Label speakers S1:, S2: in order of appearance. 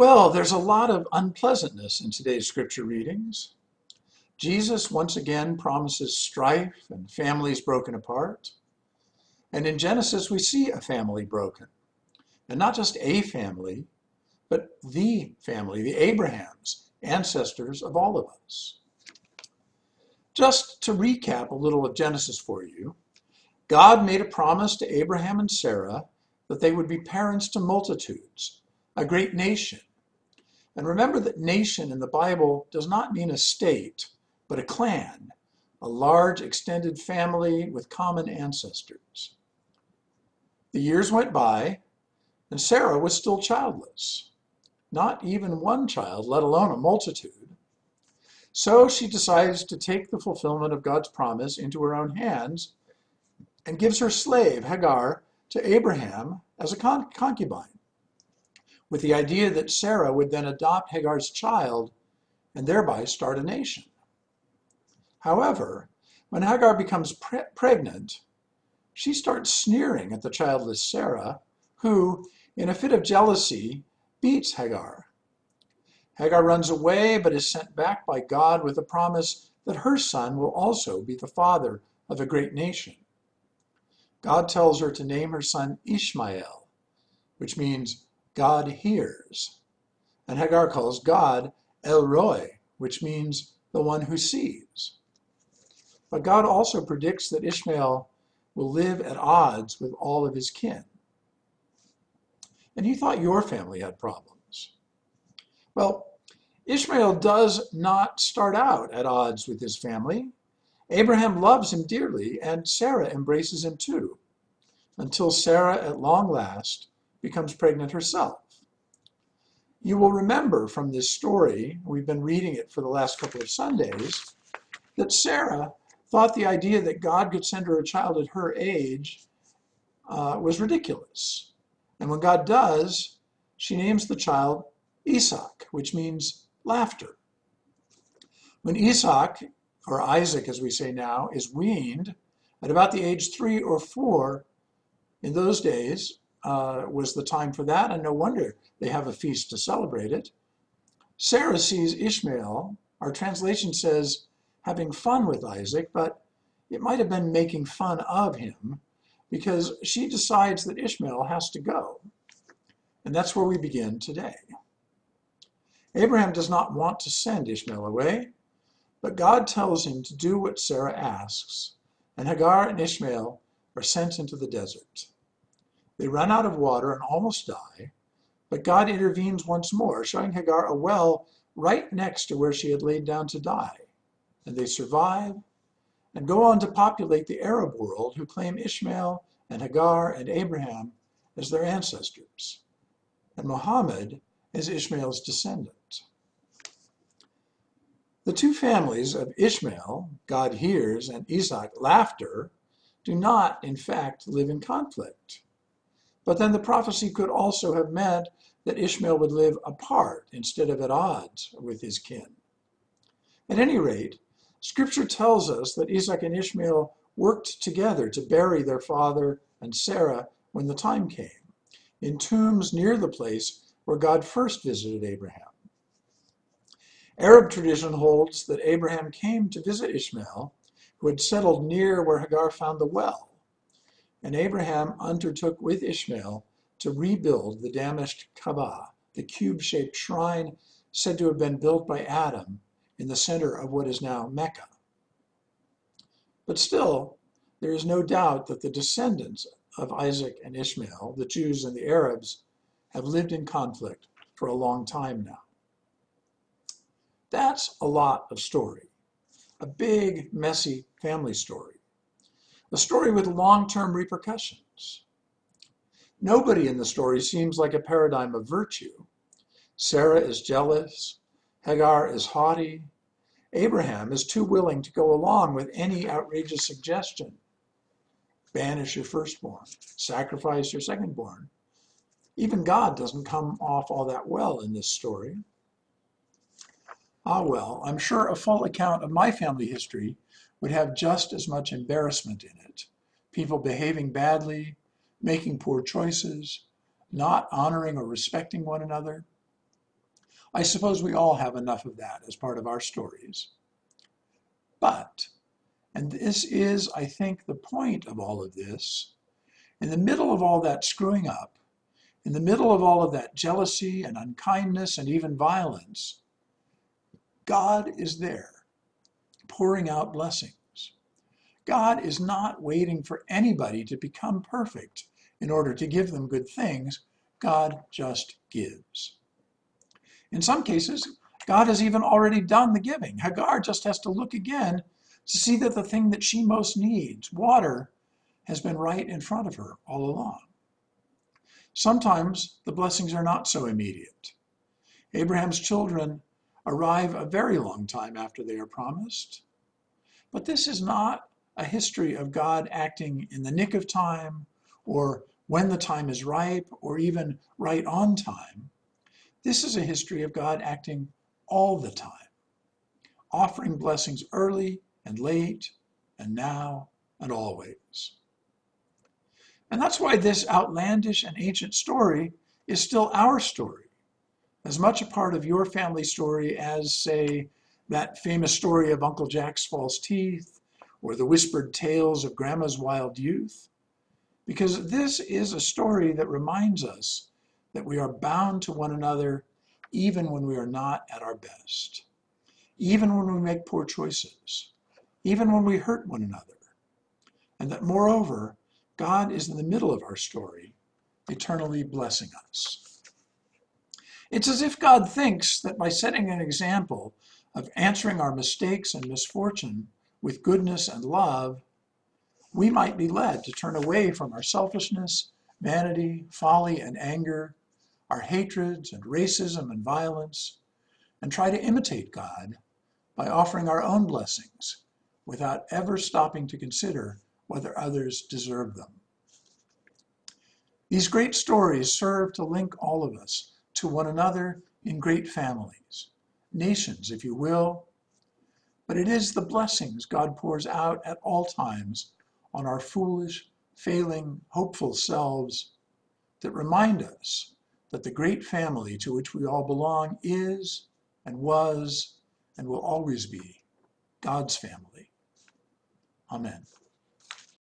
S1: Well, there's a lot of unpleasantness in today's scripture readings. Jesus once again promises strife and families broken apart. And in Genesis, we see a family broken. And not just a family, but the family, the Abrahams, ancestors of all of us. Just to recap a little of Genesis for you, God made a promise to Abraham and Sarah that they would be parents to multitudes, a great nation. And remember that nation in the Bible does not mean a state, but a clan, a large extended family with common ancestors. The years went by, and Sarah was still childless, not even one child, let alone a multitude. So she decides to take the fulfillment of God's promise into her own hands and gives her slave, Hagar, to Abraham as a concubine, with the idea that Sarah would then adopt Hagar's child and thereby start a nation. However, when Hagar becomes pre- pregnant, she starts sneering at the childless Sarah, who, in a fit of jealousy, beats Hagar. Hagar runs away but is sent back by God with a promise that her son will also be the father of a great nation. God tells her to name her son Ishmael, which means God hears. And Hagar calls God El Roi, which means the one who sees. But God also predicts that Ishmael will live at odds with all of his kin. And you thought your family had problems. Well, Ishmael does not start out at odds with his family. Abraham loves him dearly, and Sarah embraces him too, until Sarah, at long last, becomes pregnant herself. You will remember from this story, we've been reading it for the last couple of Sundays, that Sarah thought the idea that God could send her a child at her age uh, was ridiculous. And when God does, she names the child Isaac, which means laughter. When Isaac, or Isaac as we say now, is weaned at about the age three or four, in those days uh, was the time for that, and no wonder they have a feast to celebrate it. Sarah sees Ishmael, our translation says, having fun with Isaac, but it might have been making fun of him because she decides that Ishmael has to go. And that's where we begin today. Abraham does not want to send Ishmael away, but God tells him to do what Sarah asks, and Hagar and Ishmael are sent into the desert. They run out of water and almost die, but God intervenes once more, showing Hagar a well right next to where she had laid down to die and they survive and go on to populate the Arab world who claim Ishmael and Hagar and Abraham as their ancestors, and Muhammad as Ishmael's descendant. The two families of Ishmael, God hears, and Isaac, laughter, do not, in fact, live in conflict. But then the prophecy could also have meant that Ishmael would live apart instead of at odds with his kin. At any rate, Scripture tells us that Isaac and Ishmael worked together to bury their father and Sarah when the time came, in tombs near the place where God first visited Abraham. Arab tradition holds that Abraham came to visit Ishmael, who had settled near where Hagar found the well, and Abraham undertook with Ishmael to rebuild the damaged Kaaba, the cube shaped shrine said to have been built by Adam in the center of what is now Mecca. But still, there is no doubt that the descendants of Isaac and Ishmael, the Jews and the Arabs, have lived in conflict for a long time now. That's a lot of story, a big, messy family story, a story with long term repercussions. Nobody in the story seems like a paradigm of virtue. Sarah is jealous, Hagar is haughty. Abraham is too willing to go along with any outrageous suggestion. Banish your firstborn, sacrifice your secondborn. Even God doesn't come off all that well in this story. Ah, well, I'm sure a full account of my family history would have just as much embarrassment in it. People behaving badly, making poor choices, not honoring or respecting one another. I suppose we all have enough of that as part of our stories. But, and this is, I think, the point of all of this, in the middle of all that screwing up, in the middle of all of that jealousy and unkindness and even violence, God is there, pouring out blessings. God is not waiting for anybody to become perfect in order to give them good things. God just gives. In some cases, God has even already done the giving. Hagar just has to look again to see that the thing that she most needs, water, has been right in front of her all along. Sometimes the blessings are not so immediate. Abraham's children arrive a very long time after they are promised. But this is not a history of God acting in the nick of time or when the time is ripe or even right on time. This is a history of God acting all the time, offering blessings early and late and now and always. And that's why this outlandish and ancient story is still our story, as much a part of your family story as, say, that famous story of Uncle Jack's false teeth or the whispered tales of Grandma's wild youth. Because this is a story that reminds us that we are bound to one another even when we are not at our best, even when we make poor choices, even when we hurt one another. And that moreover, God is in the middle of our story, eternally blessing us. It's as if God thinks that by setting an example of answering our mistakes and misfortune with goodness and love, we might be led to turn away from our selfishness, vanity, folly, and anger, our hatreds and racism and violence, and try to imitate God by offering our own blessings without ever stopping to consider whether others deserve them. These great stories serve to link all of us to one another in great families, nations, if you will, but it is the blessings God pours out at all times on our foolish, failing, hopeful selves that remind us that the great family to which we all belong is and was and will always be God's family. Amen.